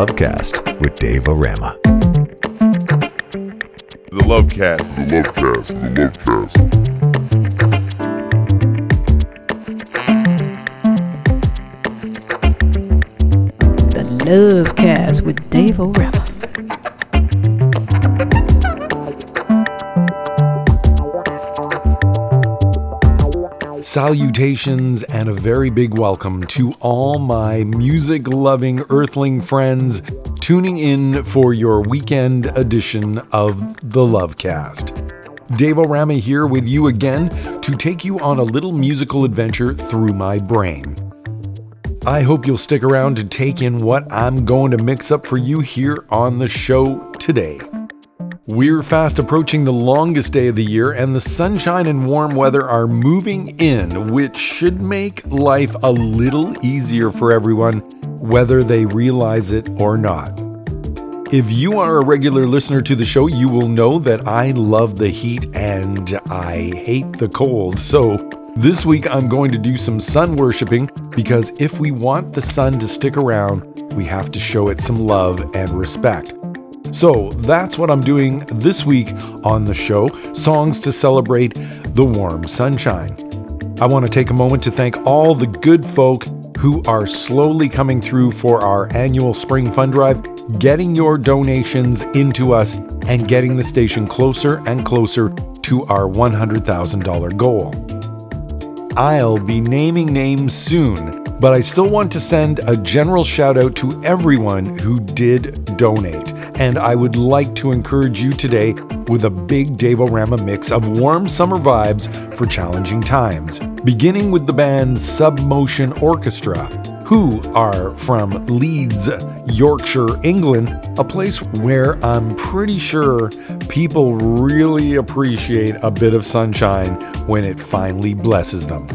Lovecast with Dave O Rama. The Lovecast. The Lovecast. The Lovecast. The Lovecast with Dave O'Rama. Salutations and a very big welcome to all my music loving earthling friends tuning in for your weekend edition of the Lovecast. Dave O'Rama here with you again to take you on a little musical adventure through my brain. I hope you'll stick around to take in what I'm going to mix up for you here on the show today. We're fast approaching the longest day of the year, and the sunshine and warm weather are moving in, which should make life a little easier for everyone, whether they realize it or not. If you are a regular listener to the show, you will know that I love the heat and I hate the cold. So, this week I'm going to do some sun worshiping because if we want the sun to stick around, we have to show it some love and respect. So that's what I'm doing this week on the show songs to celebrate the warm sunshine. I want to take a moment to thank all the good folk who are slowly coming through for our annual spring fund drive, getting your donations into us, and getting the station closer and closer to our $100,000 goal. I'll be naming names soon, but I still want to send a general shout out to everyone who did donate. And I would like to encourage you today with a big Dave Rama mix of warm summer vibes for challenging times, beginning with the band Submotion Orchestra, who are from Leeds, Yorkshire, England, a place where I'm pretty sure people really appreciate a bit of sunshine when it finally blesses them.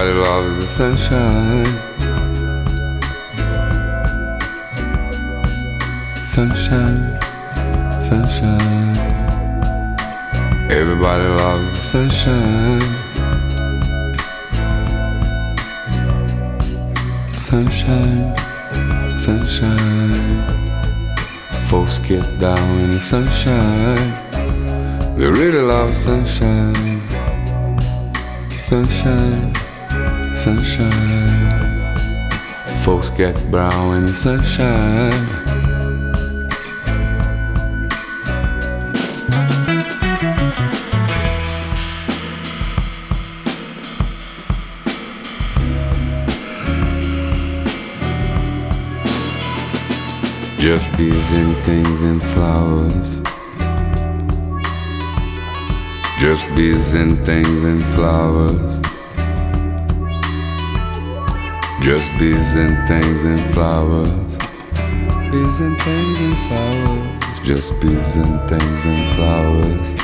Everybody loves the sunshine. Sunshine, sunshine. Everybody loves the sunshine. Sunshine, sunshine. Folks get down in the sunshine. They really love sunshine. Sunshine, sunshine. Folks get brown in the sunshine. Just bees and things and flowers. Just bees and things and flowers. Just bees and things and flowers. Bees and things and flowers. Just bees and things and flowers.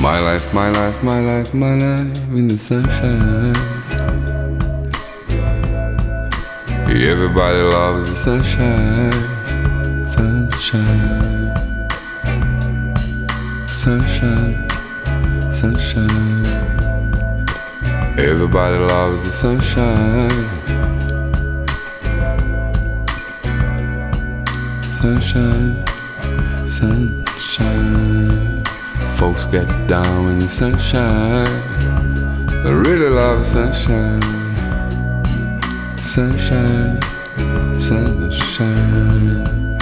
My life, my life, my life, my life in the sunshine. Everybody loves the sunshine. Sunshine. Sunshine. Sunshine. Everybody loves the sunshine. Sunshine. Sunshine. Folks get down in the sunshine. I really love the sunshine. Sunshine, sunshine.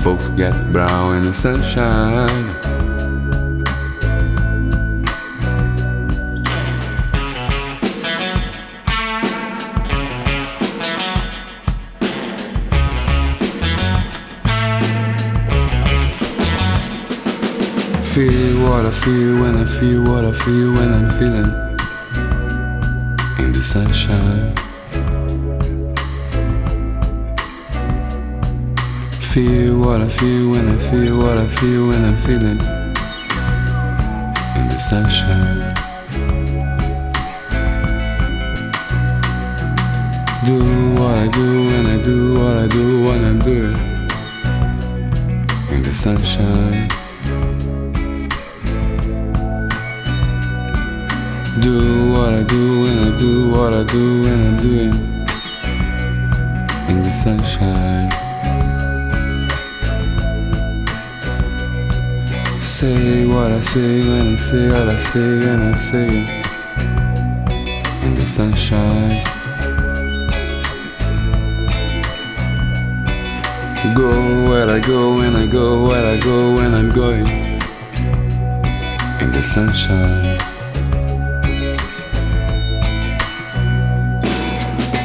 Folks get brown in the sunshine. Feel when I feel what I feel when I'm feeling in the sunshine. Feel what I feel when I feel what I feel when I'm feeling in the sunshine. Do what I do when I do what I do when I'm doing in the sunshine. Do what I do and I do what I do and I'm doing in the sunshine. Say what I say when I say what I say and I'm saying in the sunshine. Go where I go when I go where I go when I'm going in the sunshine.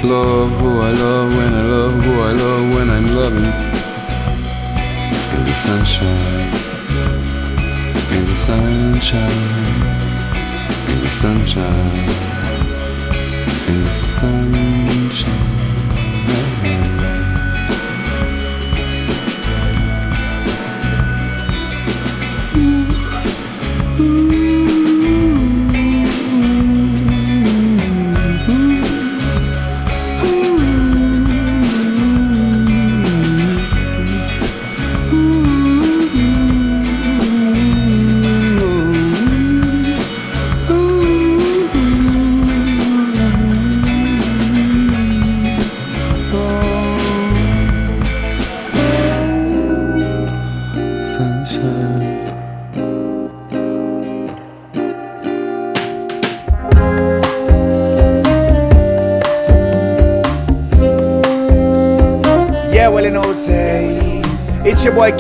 Love who I love when I love who I love when I'm loving. In the sunshine, in the sunshine, in the sunshine, in the sunshine.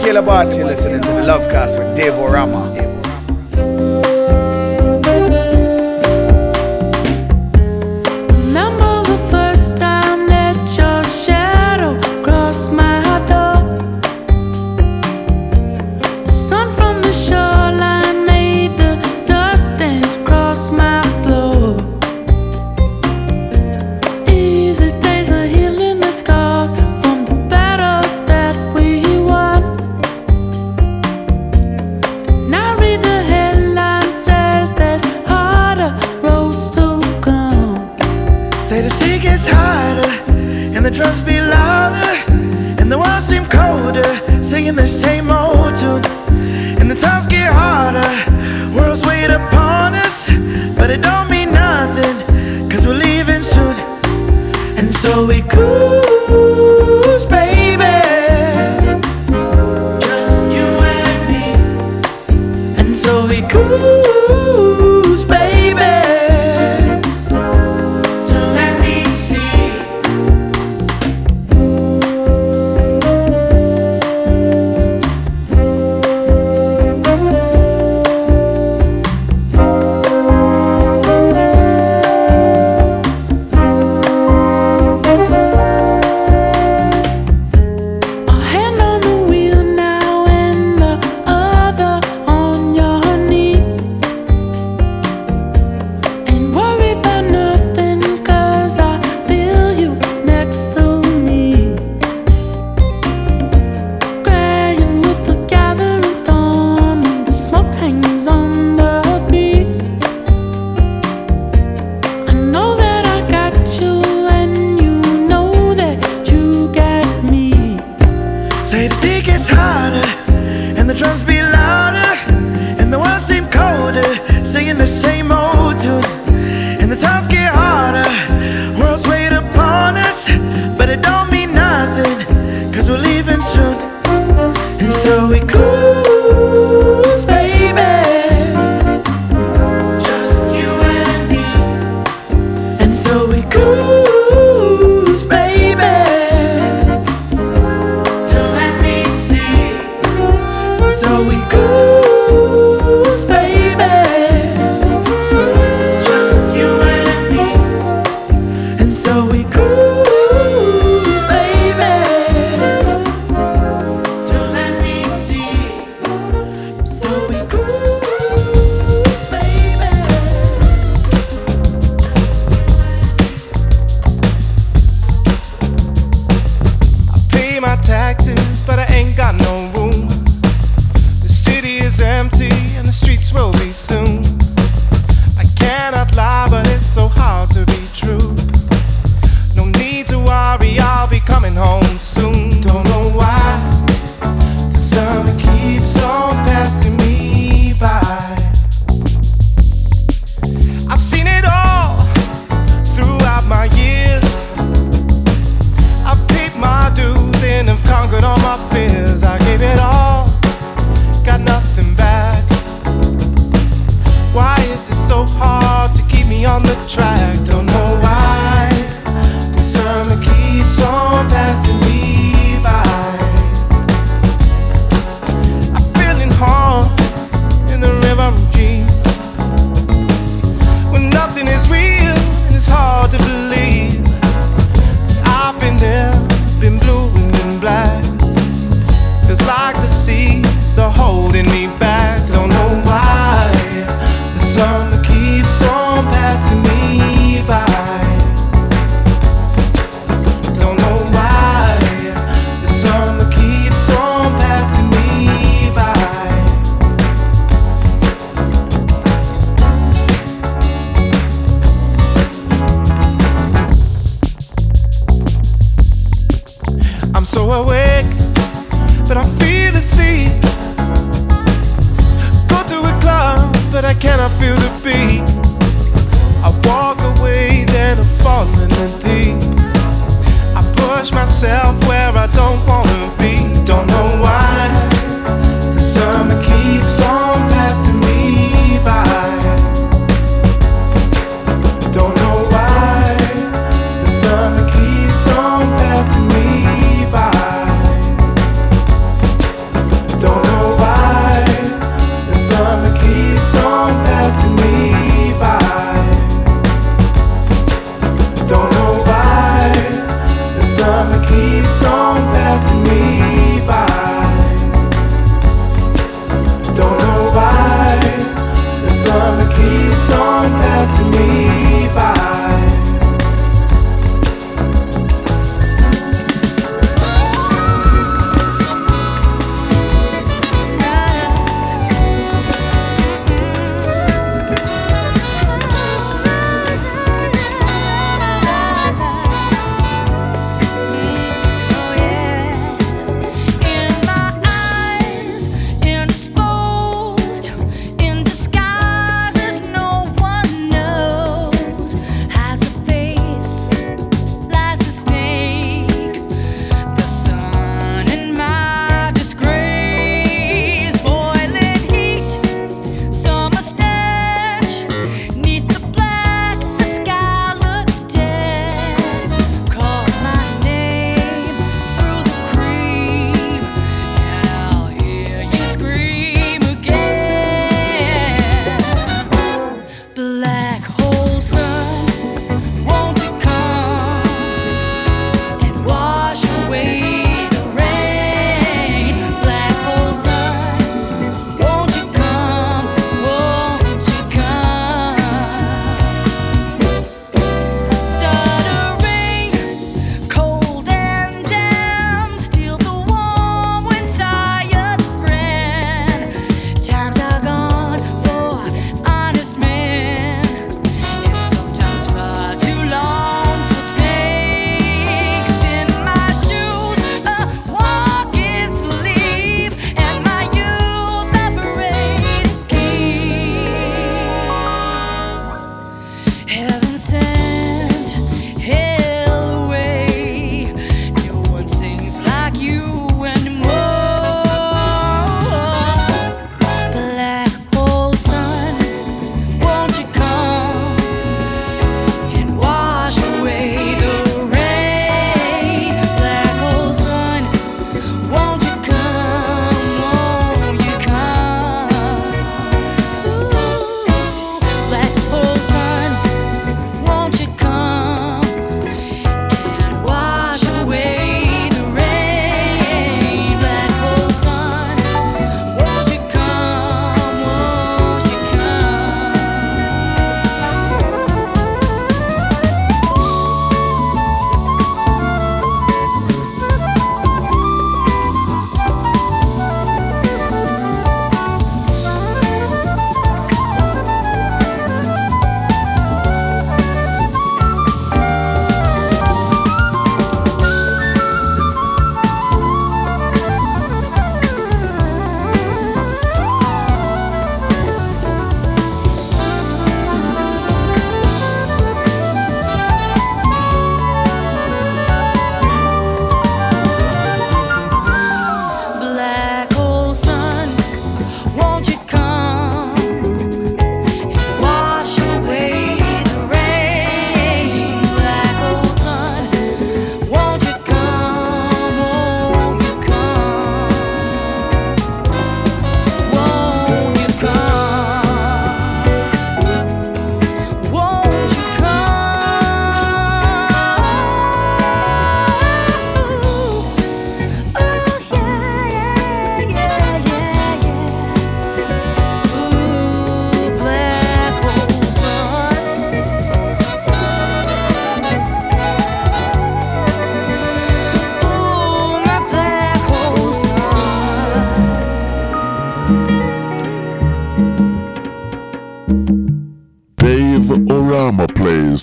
Killer Barty listening to the Lovecast with Dave Orama.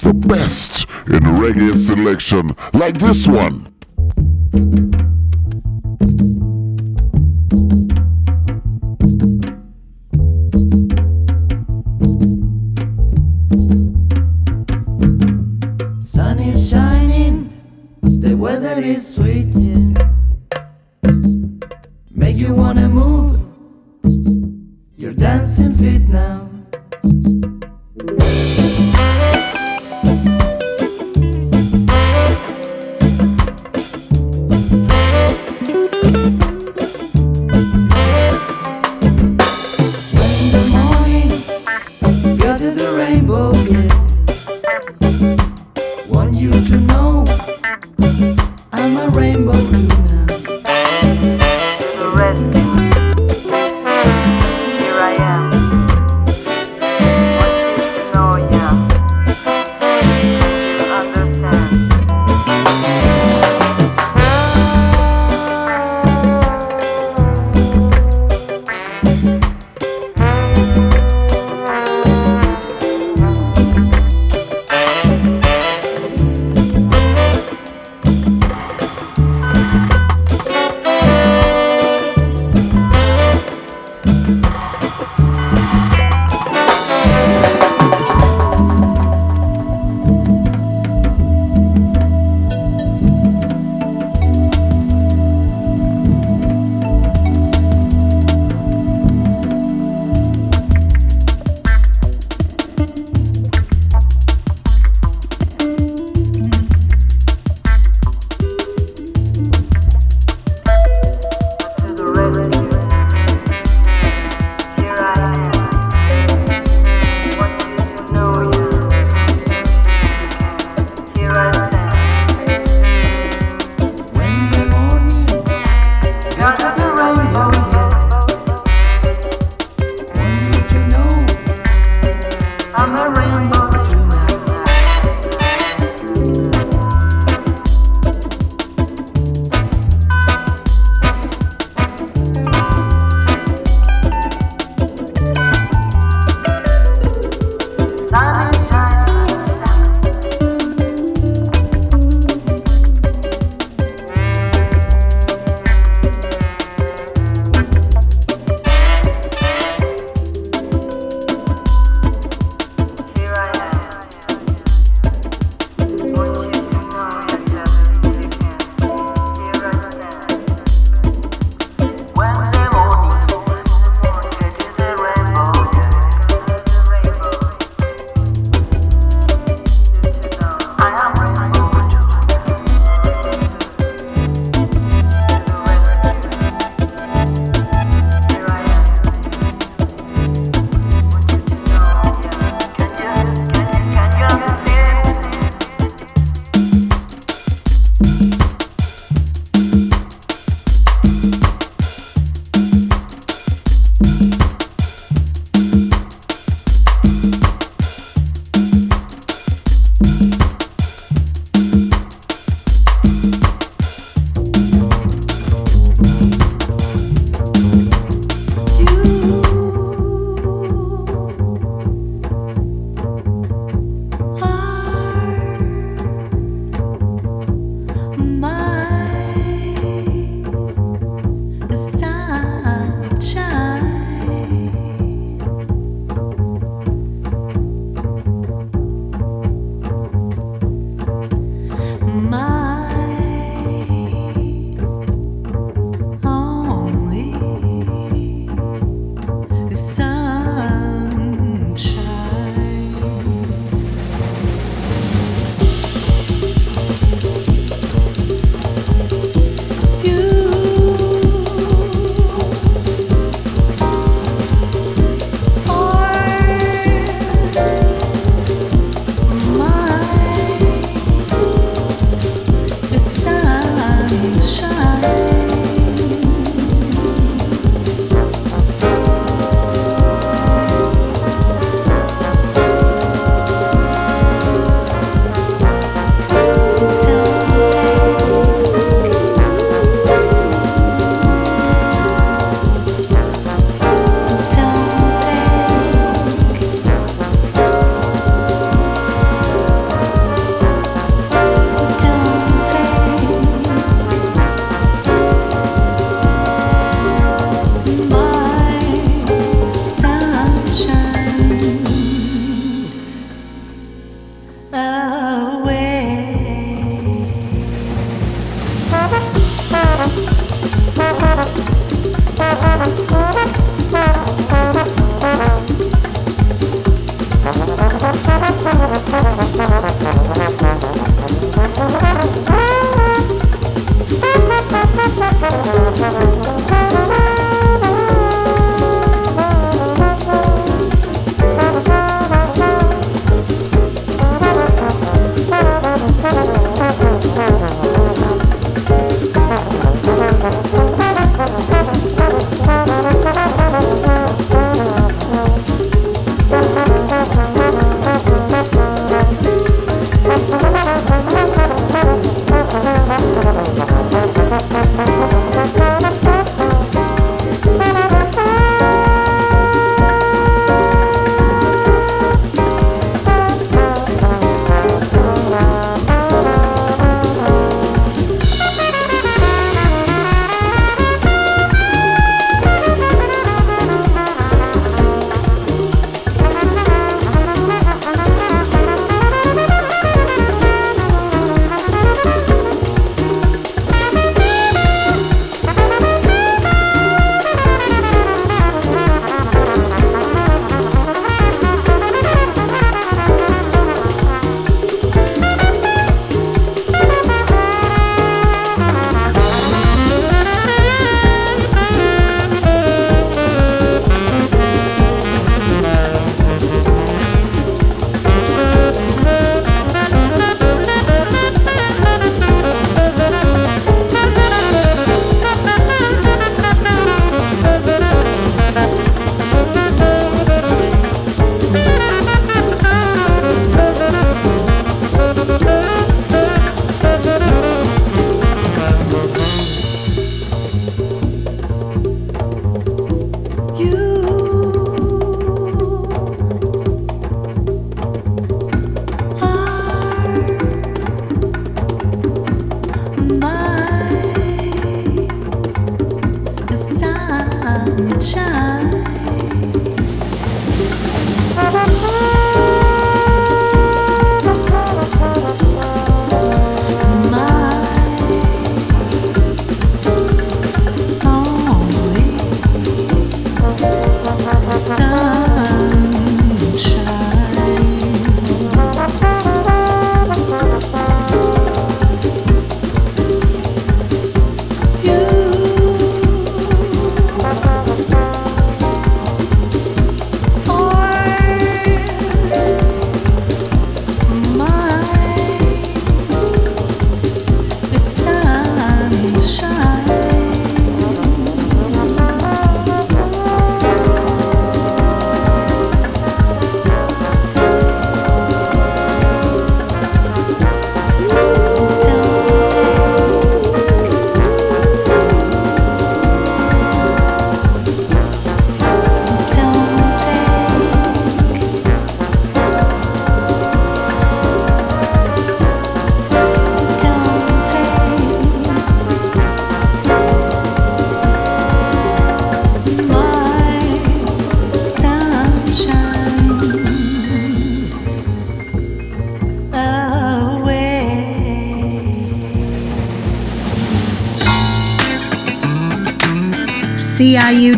The best in reggae selection like this one.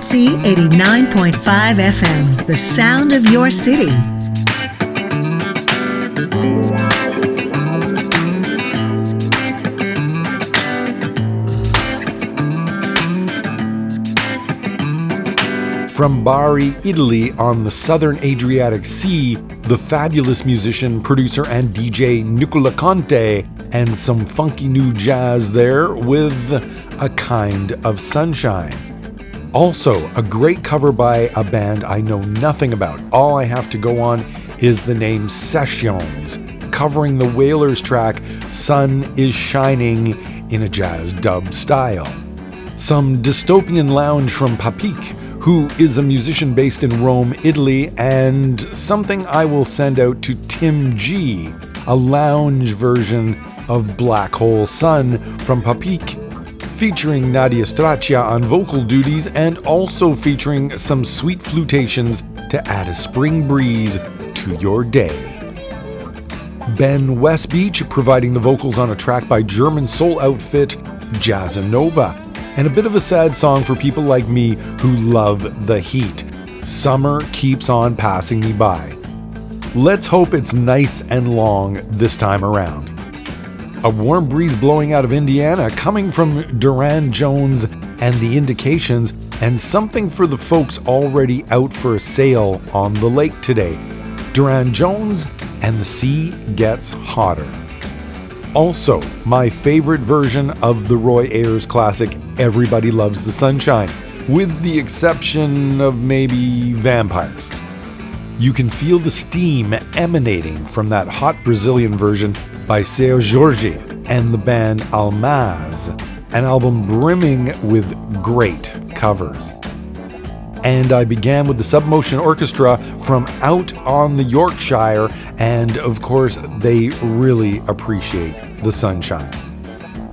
CIUT 89.5 FM, the sound of your city. From Bari, Italy, on the southern Adriatic Sea, the fabulous musician, producer, and DJ Nicola Conte, and some funky new jazz there with a kind of sunshine. Also, a great cover by a band I know nothing about. All I have to go on is the name Sessiones, covering the Wailers track Sun is Shining in a jazz dub style. Some dystopian lounge from Papik, who is a musician based in Rome, Italy, and something I will send out to Tim G, a lounge version of Black Hole Sun from Papik, featuring Nadia Straccia on vocal duties and also featuring some sweet flutations to add a spring breeze to your day. Ben Westbeech providing the vocals on a track by German soul outfit Jazzanova, and a bit of a sad song for people like me who love the heat. Summer keeps on passing me by. Let's hope it's nice and long this time around. A warm breeze blowing out of Indiana coming from Durand Jones and the indications, and something for the folks already out for a sail on the lake today. Durand Jones and the sea gets hotter. Also, my favorite version of the Roy Ayers classic, Everybody Loves the Sunshine, with the exception of maybe vampires. You can feel the steam emanating from that hot Brazilian version by Seu Jorge and the band Almaz, an album brimming with great covers. And I began with the Submotion Orchestra from out on the Yorkshire, and of course, they really appreciate the sunshine.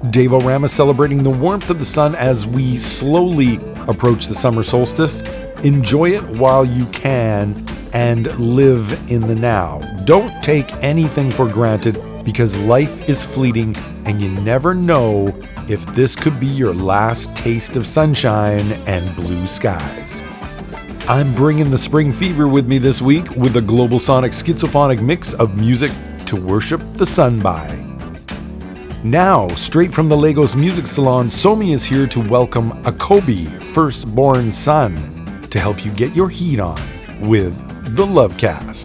Dave O Rama celebrating the warmth of the sun as we slowly approach the summer solstice. Enjoy it while you can and live in the now. Don't take anything for granted because life is fleeting and you never know if this could be your last taste of sunshine and blue skies. I'm bringing the spring fever with me this week with a global sonic schizophonic mix of music to worship the sun by. Now, straight from the Lagos Music Salon, Somi is here to welcome Akobi, firstborn son, to help you get your heat on with the Lovecast.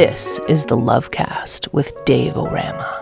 This is the Lovecast with Dave O Rama.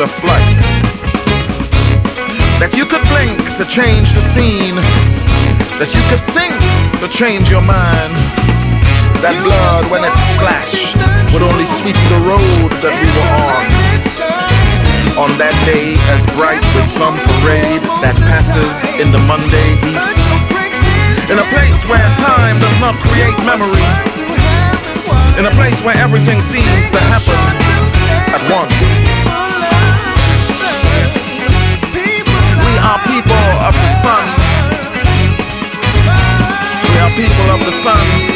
Of flight that you could blink to change the scene, that you could think to change your mind. That blood, when it splashed, would only sweeten the road that we were on. On that day, as bright with some parade that passes in the Monday heat. In a place where time does not create memory. In a place where everything seems to happen at once. Are people of the sun. We are people of the sun.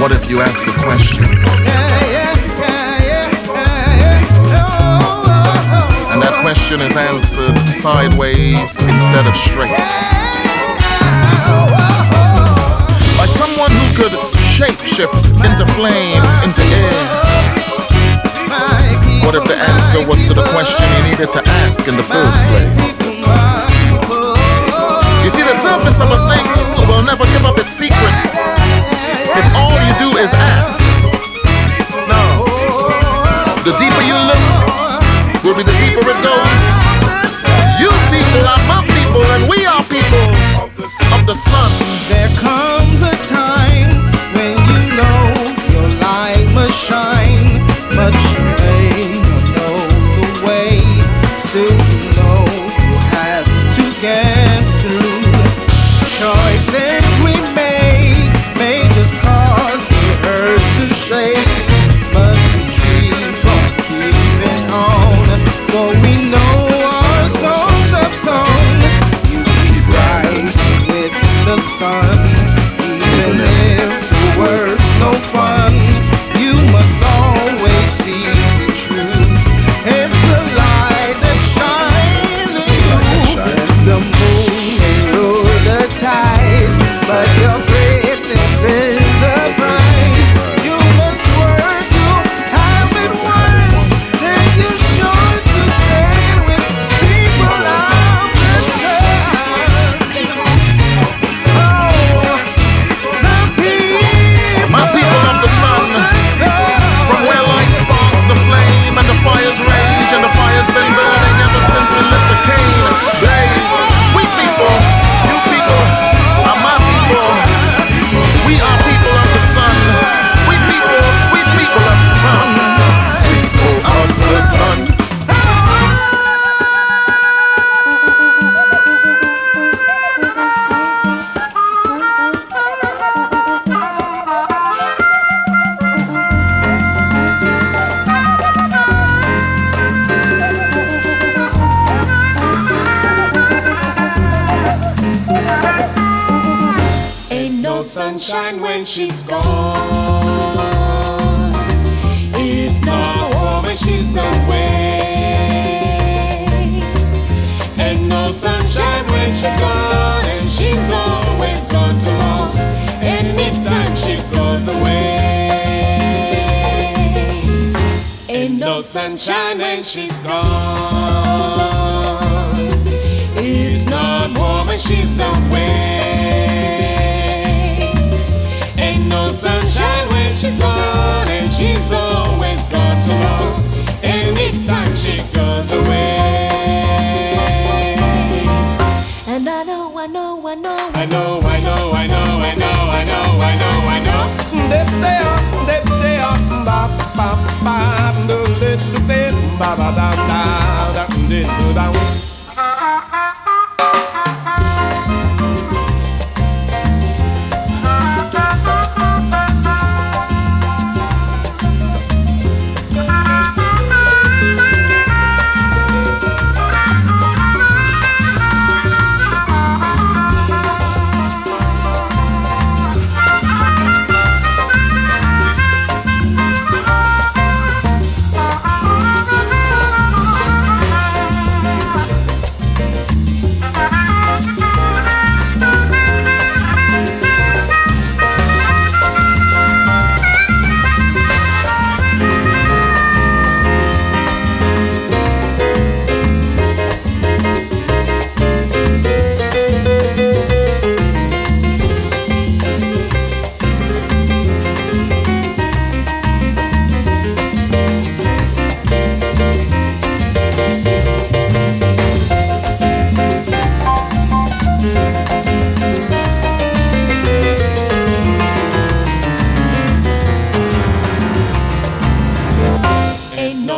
What if you ask a question? Question is answered sideways instead of straight. By someone who could shapeshift into flame, into air. What if the answer was to the question you needed to ask in the first place? You see, the surface of a thing will never give up its secrets if all you do is ask. Will the deeper it goes. You people are my people, and we are people of the sun. There comes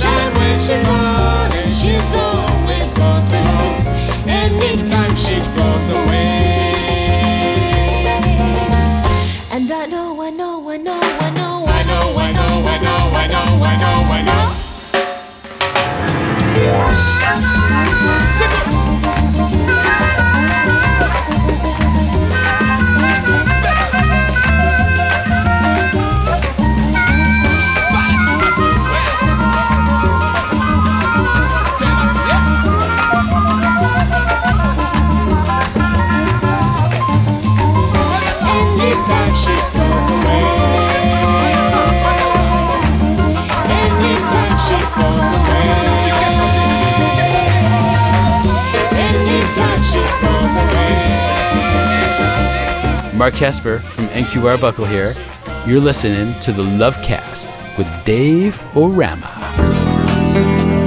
She's gone, and she's always gone too long. Anytime she goes away. And I know, I know, I know, I know, I know, I know, I know, I know, I know, I know. Anytime Mark Kesper from NQR Buckle here. You're listening to the Lovecast with Dave O Rama.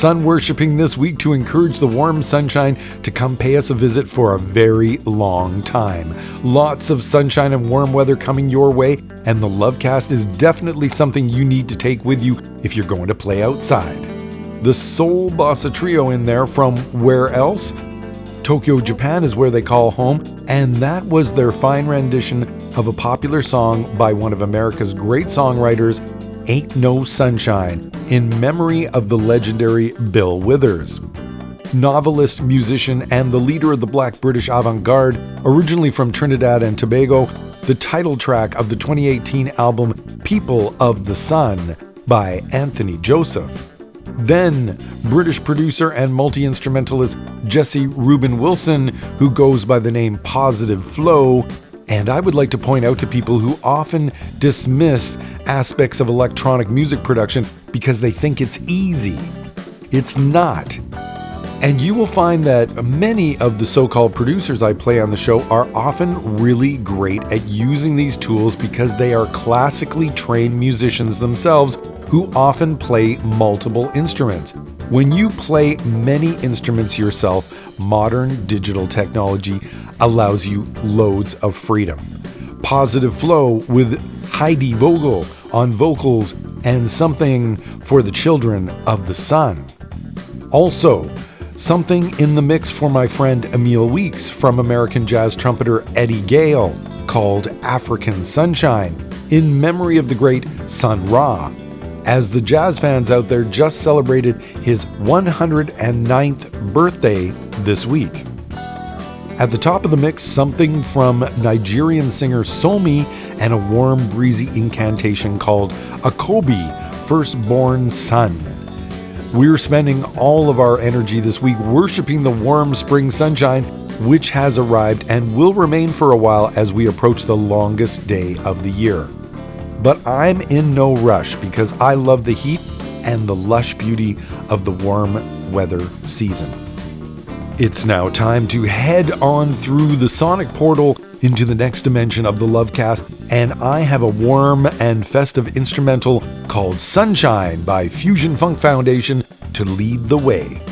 Sun worshipping this week to encourage the warm sunshine to come pay us a visit for a very long time. Lots of sunshine and warm weather coming your way, and the Lovecast is definitely something you need to take with you if you're going to play outside. The Soul Bossa Trio in there from Where Else? Tokyo, Japan is where they call home, and that was their fine rendition of a popular song by one of America's great songwriters, Ain't No Sunshine, in memory of the legendary Bill Withers. Novelist, musician, and the leader of the Black British avant garde, originally from Trinidad and Tobago, the title track of the 2018 album People of the Sun by Anthony Joseph. Then, British producer and multi instrumentalist Jesse Rubin Wilson, who goes by the name Positive Flow. And I would like to point out to people who often dismiss aspects of electronic music production because they think it's easy. It's not. And you will find that many of the so called producers I play on the show are often really great at using these tools because they are classically trained musicians themselves who often play multiple instruments. When you play many instruments yourself, modern digital technology allows you loads of freedom. Positive Flow with Heidi Vogel on vocals and something for the children of the sun. Also, something in the mix for my friend Emil Weeks from American jazz trumpeter Eddie Gale called African Sunshine in memory of the great Sun Ra, as the jazz fans out there just celebrated his 109th birthday this week. At the top of the mix, something from Nigerian singer Somi and a warm, breezy incantation called Akobi, Firstborn Son. We're spending all of our energy this week worshiping the warm spring sunshine, which has arrived and will remain for a while as we approach the longest day of the year. But I'm in no rush because I love the heat and the lush beauty of the warm weather season. It's now time to head on through the sonic portal into the next dimension of the Lovecast, and I have a warm and festive instrumental called Sunshine by Fusion Funk Foundation to lead the way.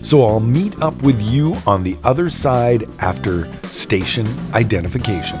So I'll meet up with you on the other side after station identification.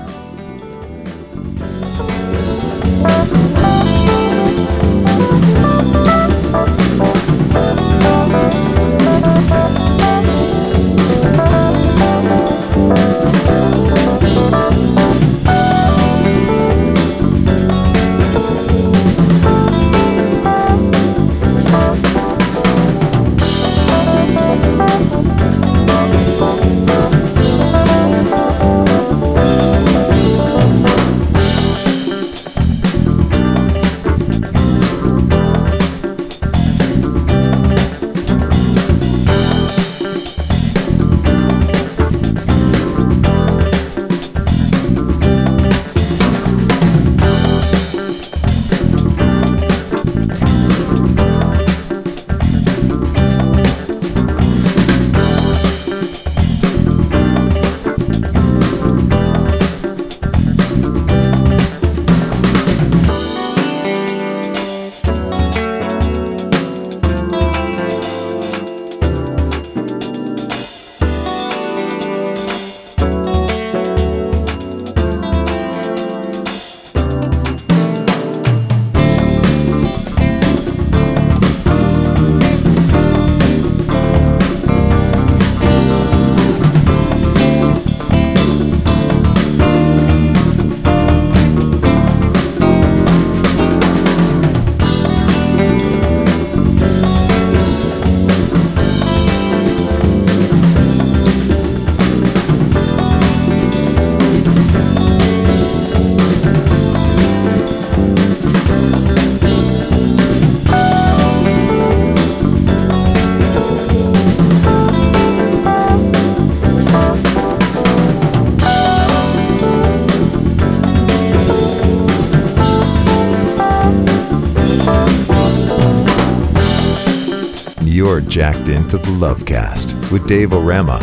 Jacked into the Lovecast with Dave O Rama.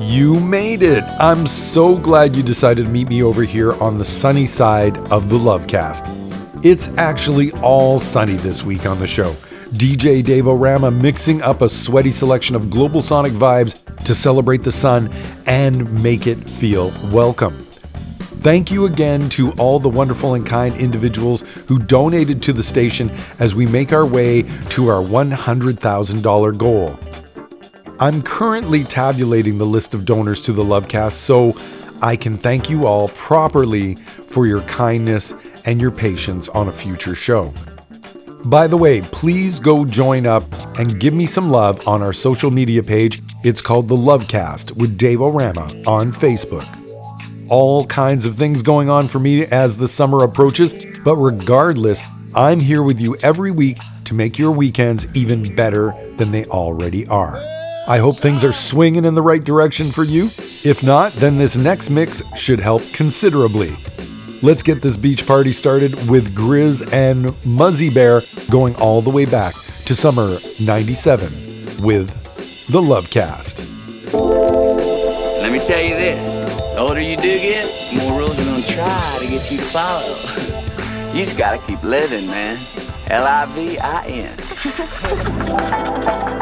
You made it! I'm so glad you decided to meet me over here on the sunny side of the Lovecast. It's actually all sunny this week on the show. DJ Dave O Rama mixing up a sweaty selection of global sonic vibes to celebrate the sun and make it feel welcome. Thank you again to all the wonderful and kind individuals who donated to the station as we make our way to our $100,000 goal. I'm currently tabulating the list of donors to the Lovecast so I can thank you all properly for your kindness and your patience on a future show. By the way, please go join up and give me some love on our social media page. It's called The Lovecast with Dave O Rama on Facebook. All kinds of things going on for me as the summer approaches, but regardless, I'm here with you every week to make your weekends even better than they already are. I hope things are swinging in the right direction for you. If not, then this next mix should help considerably. Let's get this beach party started with GRiZ and Muzzy Bear going all the way back to summer 97 with the Lovecast. Let me tell you this. The older you do get, the more rules are gonna try to get you to follow. you just gotta keep living, man. L-I-V-I-N. This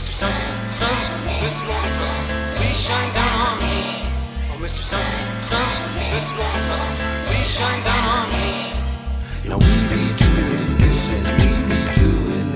Mr. Sun, Sun, one's Sun, we shine down on me. Oh, Mr. Sun, Sun, this one's Sun, we shine down on me. You know, we be doing this and we be doing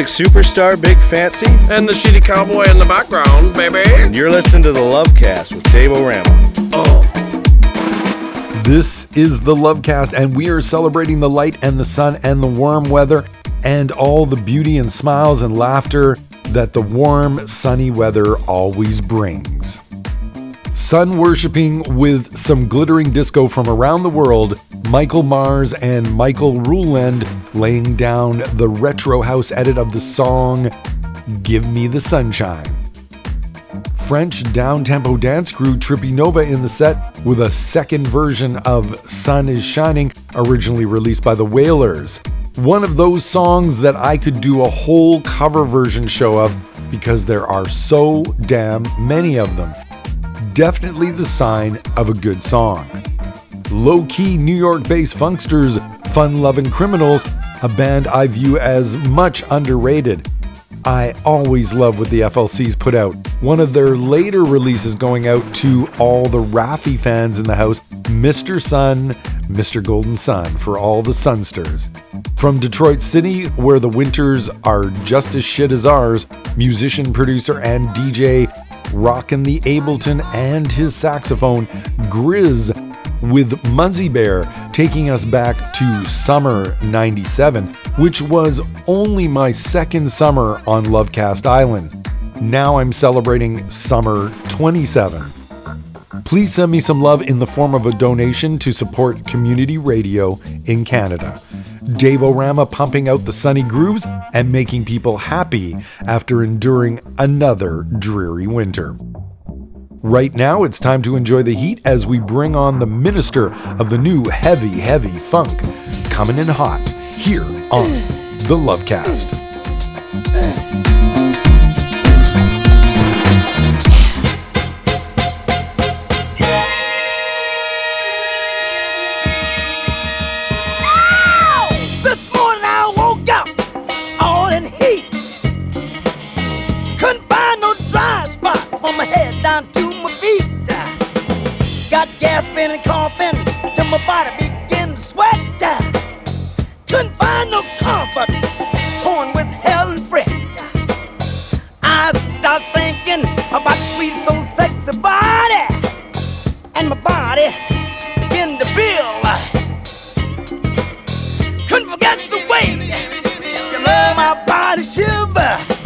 music superstar Big Fancy. And the shitty cowboy in the background, baby. And you're listening to the Lovecast with Dave O'Rama. Oh. This is the Lovecast, and we are celebrating the light and the sun and the warm weather and all the beauty and smiles and laughter that the warm, sunny weather always brings. Sun worshipping with some glittering disco from around the world, Mykel Mars and Michael Ruland laying down the retro house edit of the song Give Me the Sunshine. French down-tempo dance crew Trippynova in the set with a second version of Sun is Shining, originally released by the Wailers. One of those songs that I could do a whole cover version show of because there are so damn many of them. Definitely the sign of a good song. Low key New York based funksters, Fun Lovin' Criminals, a band I view as much underrated. I always love what the FLCs put out. One of their later releases going out to all the Raffi fans in the house, Mr. Sun, Mr. Golden Sun for all the Sunsters. From Detroit City, where the winters are just as shit as ours, musician, producer, and DJ rockin' the Ableton and his saxophone, GRiZ with Muzzy Bear taking us back to summer 97, which was only my second summer on Lovecast Island. Now I'm celebrating summer 27. Please send me some love in the form of a donation to support community radio in Canada. Dave O'Rama pumping out the sunny grooves and making people happy after enduring another dreary winter. Right now, it's time to enjoy the heat as we bring on the minister of the new heavy, heavy funk, coming in hot here on the Lovecast. My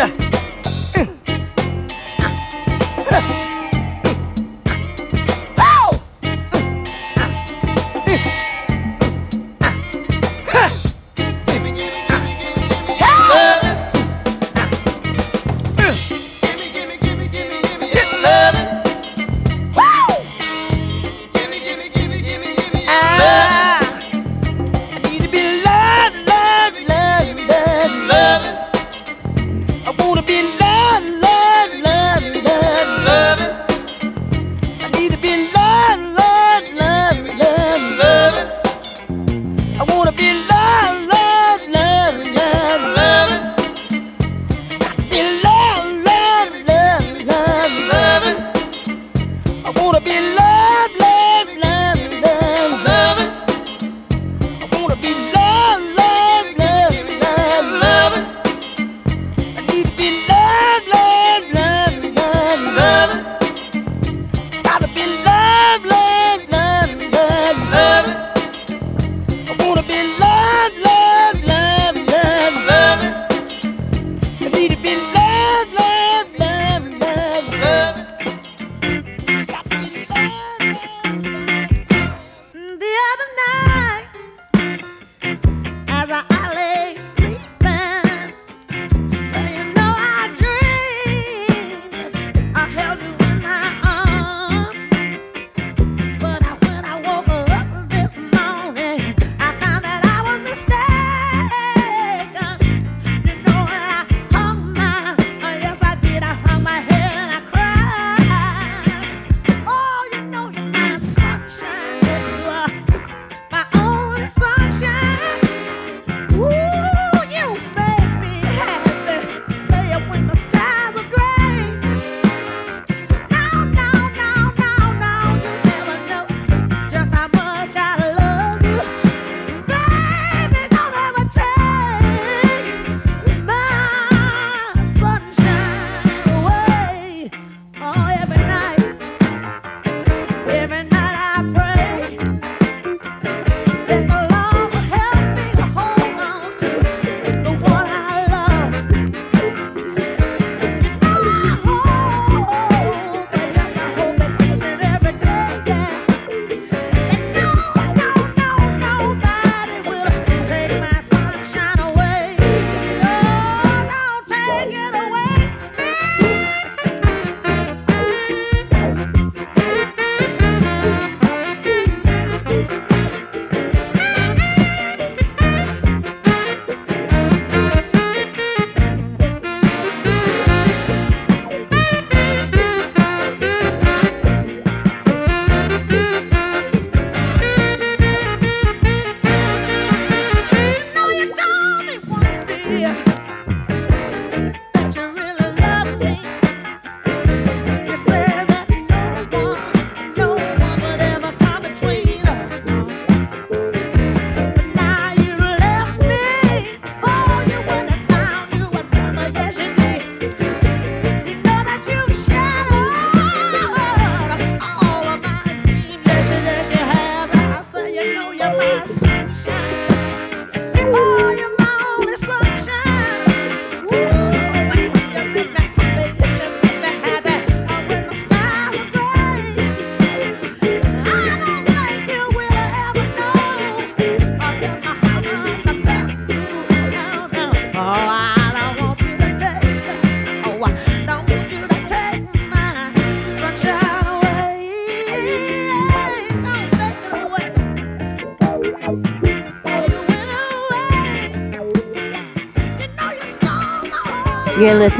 날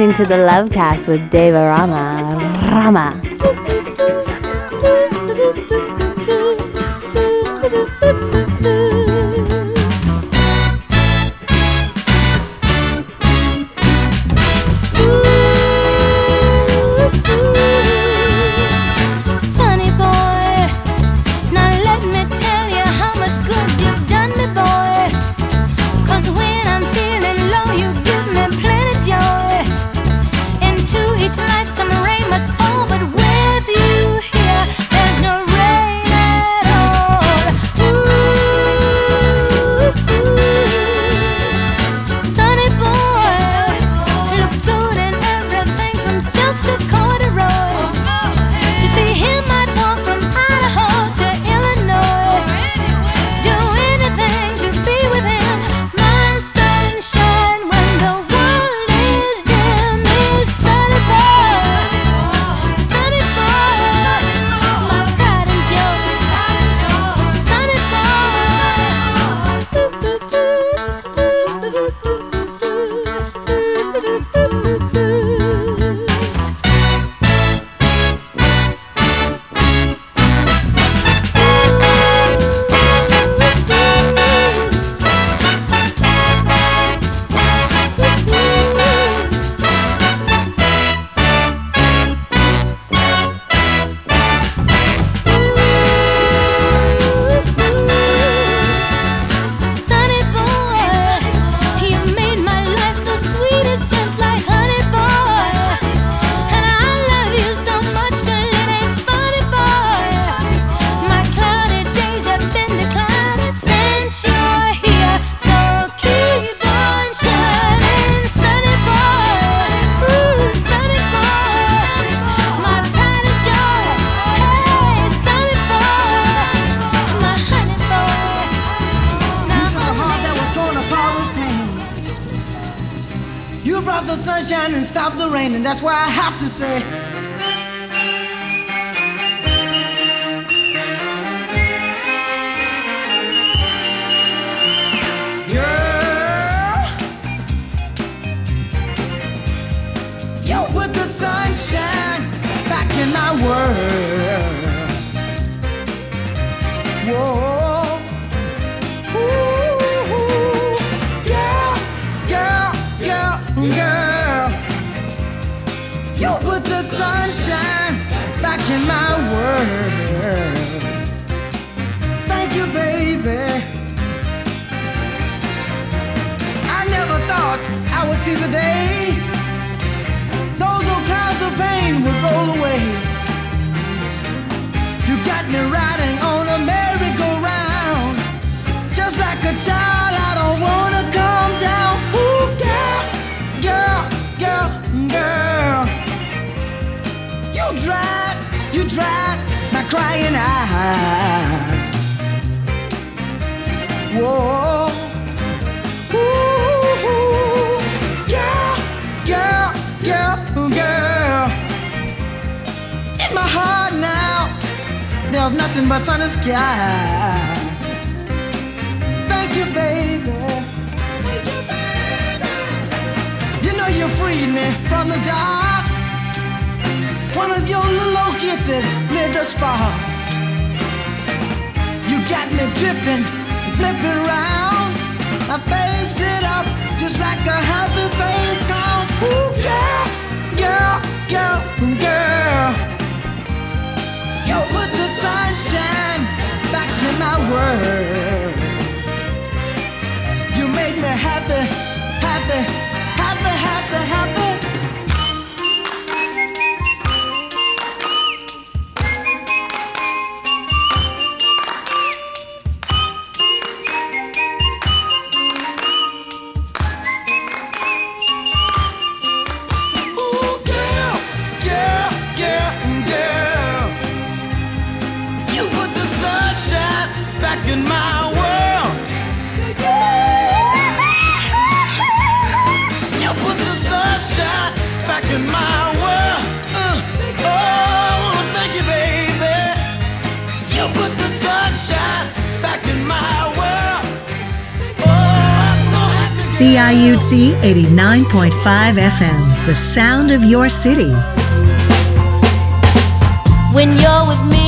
listening to the Love Cast with Dave O Rama. Rama. dying eye. Whoa. In my heart now, there's nothing but sun and sky. Thank you, baby. Thank you, baby. You know you freed me from the dark one of your little kisses lit the spark. You got me dripping, flipping round. I face it up just like a happy face clown. Ooh, girl, girl, girl, girl. You put the sunshine back in my world. You make me happy, happy, happy, happy, happy. CIUT 89.5 FM, the sound of your city. When you're with me.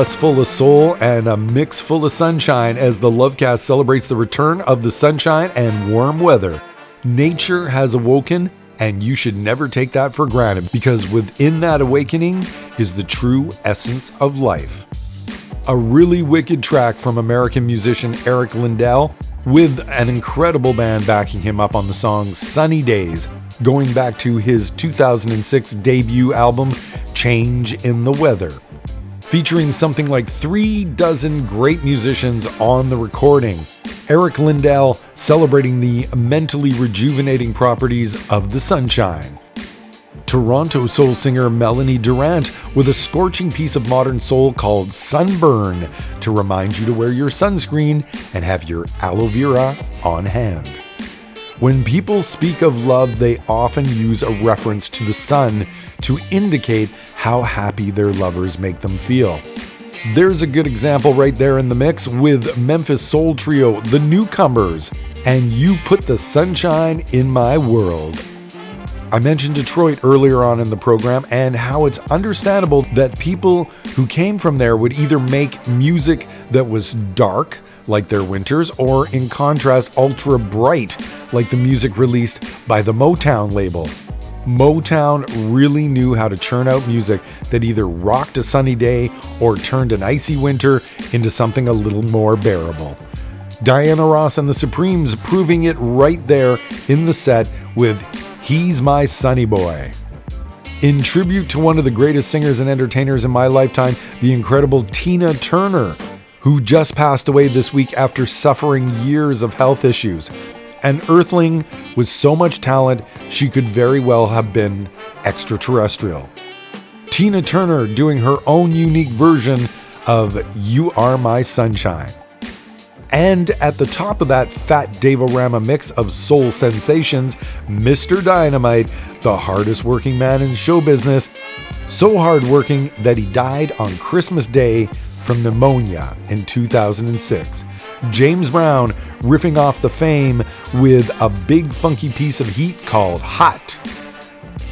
Bus full of soul and a mix full of sunshine as the Lovecast celebrates the return of the sunshine and warm weather. Nature has awoken, and you should never take that for granted because within that awakening is the true essence of life. A really wicked track from American musician Eric Lindell with an incredible band backing him up on the song Sunny Daze, going back to his 2006 debut album Change in the Weather featuring something like three dozen great musicians on the recording. Eric Lindell celebrating the mentally rejuvenating properties of the sunshine. Toronto soul singer Melanie Durrant with a scorching piece of modern soul called Sunburn to remind you to wear your sunscreen and have your aloe vera on hand. When people speak of love, they often use a reference to the sun to indicate how happy their lovers make them feel. There's a good example right there in the mix with Memphis Soul Trio, The Newcomers, and You Put the Sunshine in My World. I mentioned Detroit earlier on in the program and how it's understandable that people who came from there would either make music that was dark, like their winters, or in contrast, ultra bright, like the music released by the Motown label. Motown really knew how to churn out music that either rocked a sunny day or turned an icy winter into something a little more bearable. Diana Ross and the Supremes proving it right there in the set with He's My Sunny Boy. in tribute to one of the greatest singers and entertainers in my lifetime, the incredible Tina Turner, who just passed away this week after suffering years of health issues. An earthling with so much talent, she could very well have been extraterrestrial. Tina Turner doing her own unique version of You Are My Sunshine. And at the top of that fat Dave O Rama mix of soul sensations, Mr. Dynamite, the hardest working man in show business, so hardworking that he died on Christmas Day from pneumonia in 2006. James Brown riffing off the fame with a big funky piece of heat called Hot.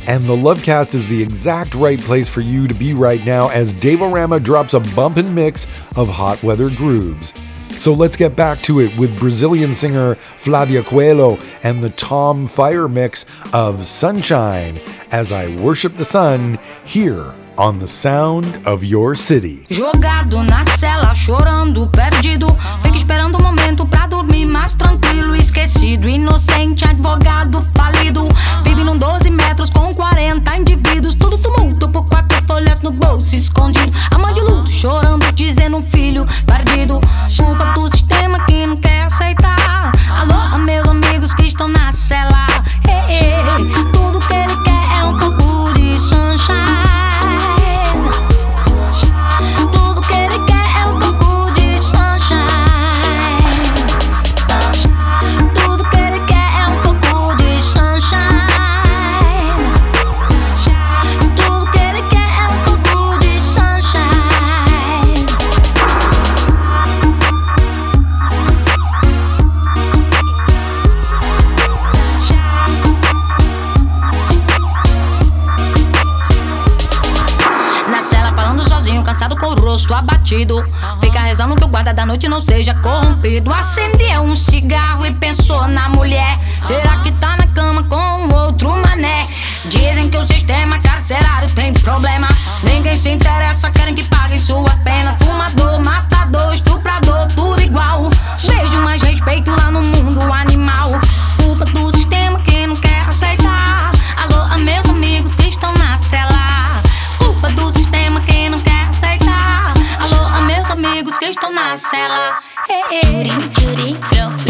And the Lovecast is the exact right place for you to be right now as Dave O Rama drops a bumpin' mix of hot weather grooves. So let's get back to it with Brazilian singer Flavia Coelho and the Tom Fire mix of Sunshine as I worship the sun here on the sound of your city. Jogado na cela, chorando, perdido. Fica esperando o momento pra dormir mais tranquilo. Esquecido, inocente, advogado falido. Vive num 12 metros com 40 indivíduos. Tudo tumulto por quatro folhas no bolso escondido. A mãe de luto, chorando, dizendo um filho perdido. Culpa do sistema que não quer aceitar. Alô, meus amigos que estão na cela. Rosto abatido. Fica rezando que o guarda da noite não seja corrompido. Acendeu um cigarro e pensou na mulher. Será que tá na cama com outro mané? Dizem que o sistema carcerário tem problema. Ninguém se interessa, querem que paguem suas penas. Fumador, matador, estuprador, tudo igual. Beijo mais respeito lá no mundo animal. Estão na cela. Ei, ei. Uau,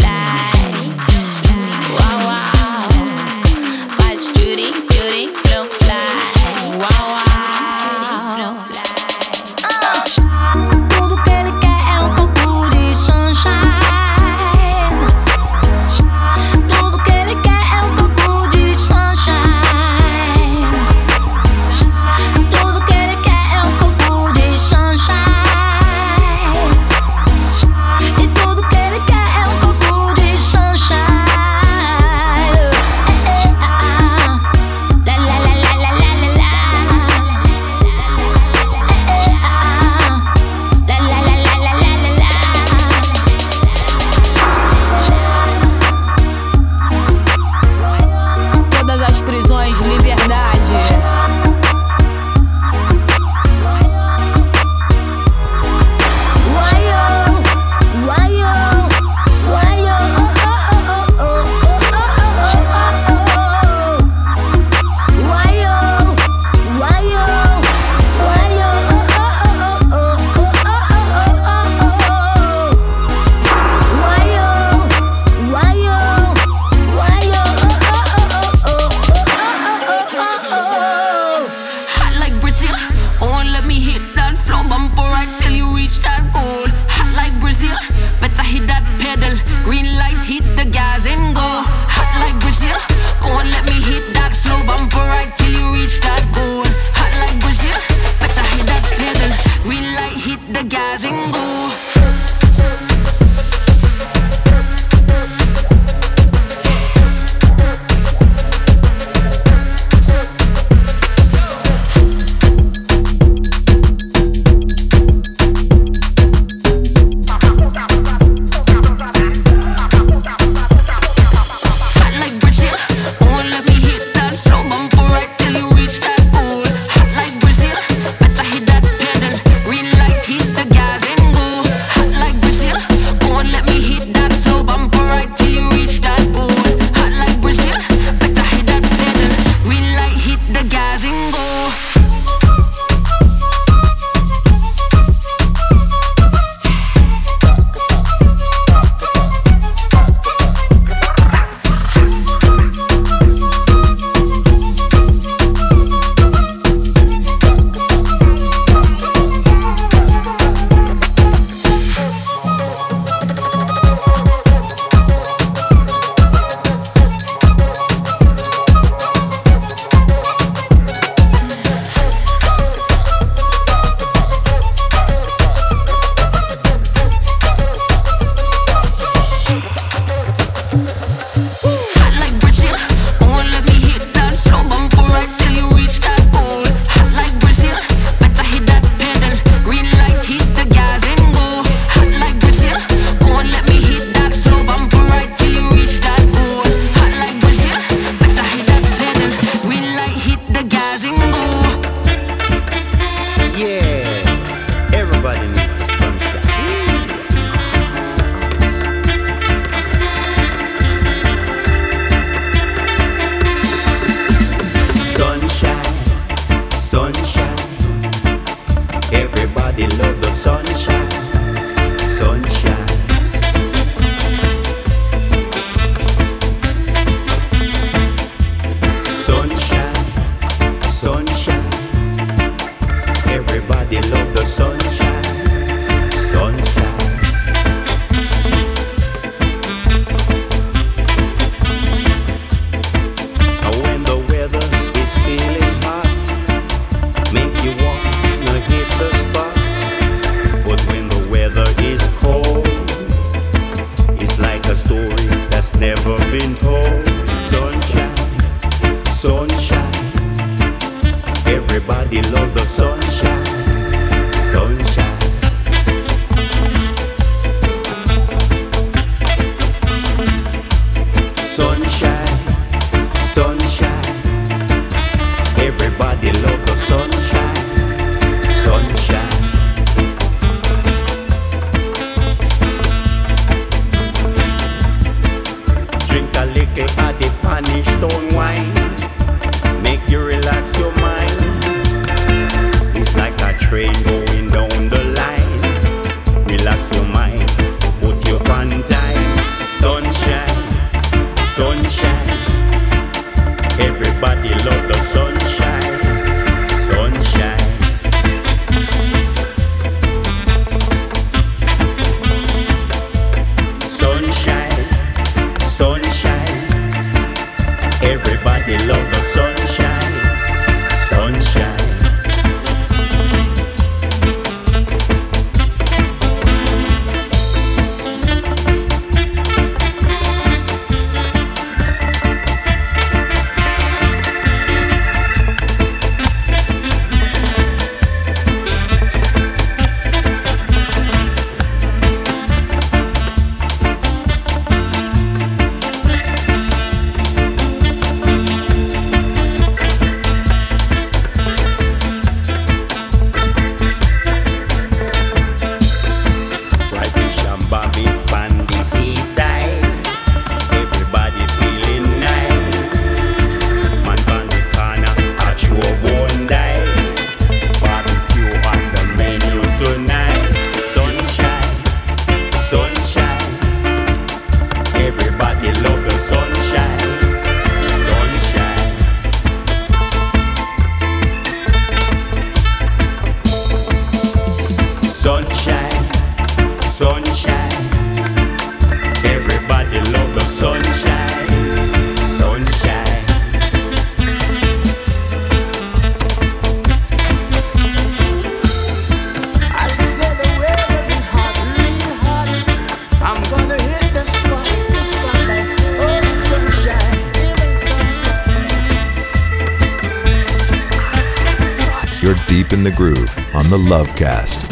on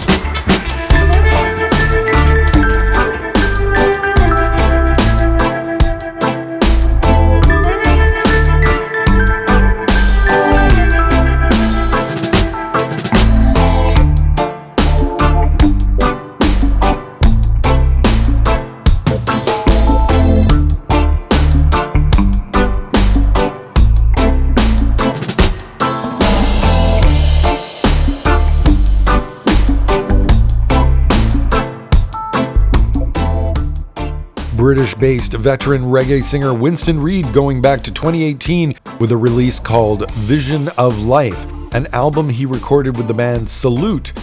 veteran reggae singer Winston Reedy going back to 2018 with a release called Vision of Life, an album he recorded with the band Salute.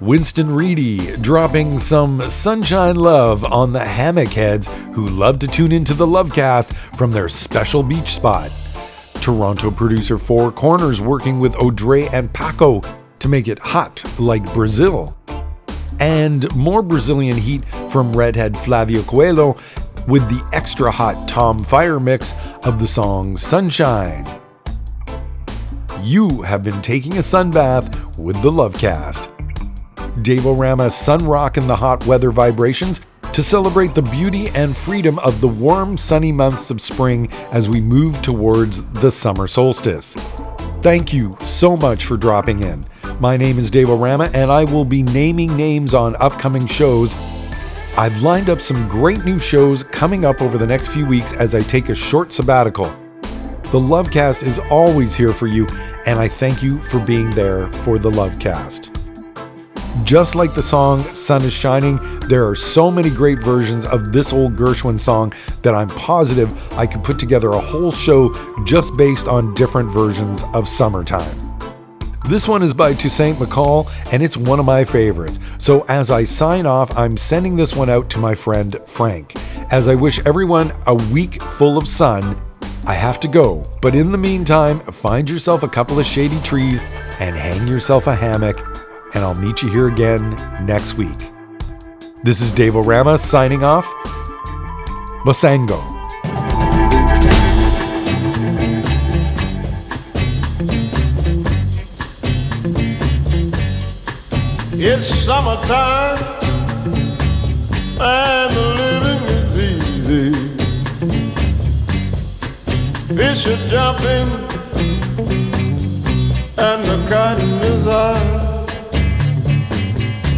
Winston Reedy dropping some sunshine love on the hammock heads who love to tune into the Lovecast from their special beach spot. Toronto producer Four Corners working with Audrey and Paco to make it hot like Brazil and more Brazilian heat from redhead Flavia Coelho with the extra hot Tom Fire mix of the song Sunshine. You have been taking a sunbath with the Lovecast. Dave O Rama sun rock in the hot weather vibrations to celebrate the beauty and freedom of the warm, sunny months of spring as we move towards the summer solstice. Thank you so much for dropping in. My name is Dave O Rama, and I will be naming names on upcoming shows. I've lined up some great new shows coming up over the next few weeks as I take a short sabbatical. The Lovecast is always here for you, and I thank you for being there for the Lovecast. Just like the song Sun is Shining, there are so many great versions of this old Gershwin song that I'm positive I could put together a whole show just based on different versions of Summertime. This one is by Toussaint McCall, and it's one of my favorites. So as I sign off, I'm sending this one out to my friend Frank. As I wish everyone a week full of sun, I have to go. But in the meantime, find yourself a couple of shady trees and hang yourself a hammock, and I'll meet you here again next week. This is Dave O Rama signing off. Bosango. It's summertime and the living is easy. Fish are jumping and the cotton is high.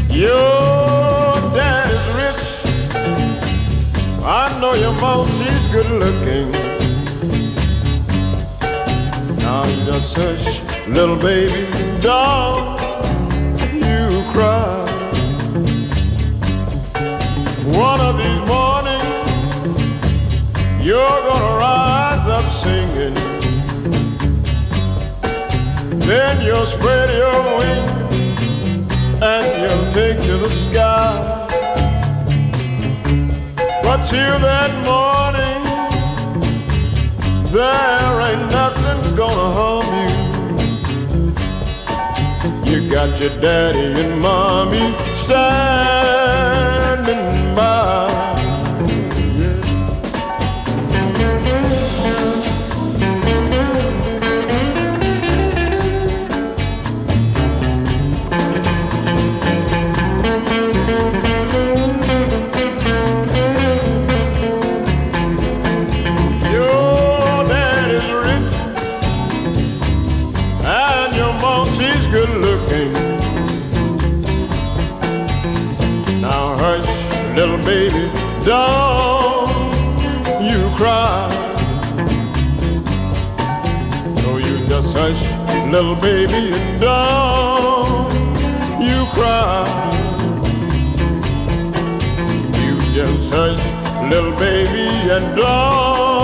Your dad is rich. I know your mom, she's good looking. Now you just hush, little baby, doll One of these mornings, you're gonna rise up singing. Then you'll spread your wings and you'll take to the sky. But till that morning, there ain't nothing's gonna harm you. You got your daddy and mommy standing little baby, and don't you cry. You just hush, little baby, and don't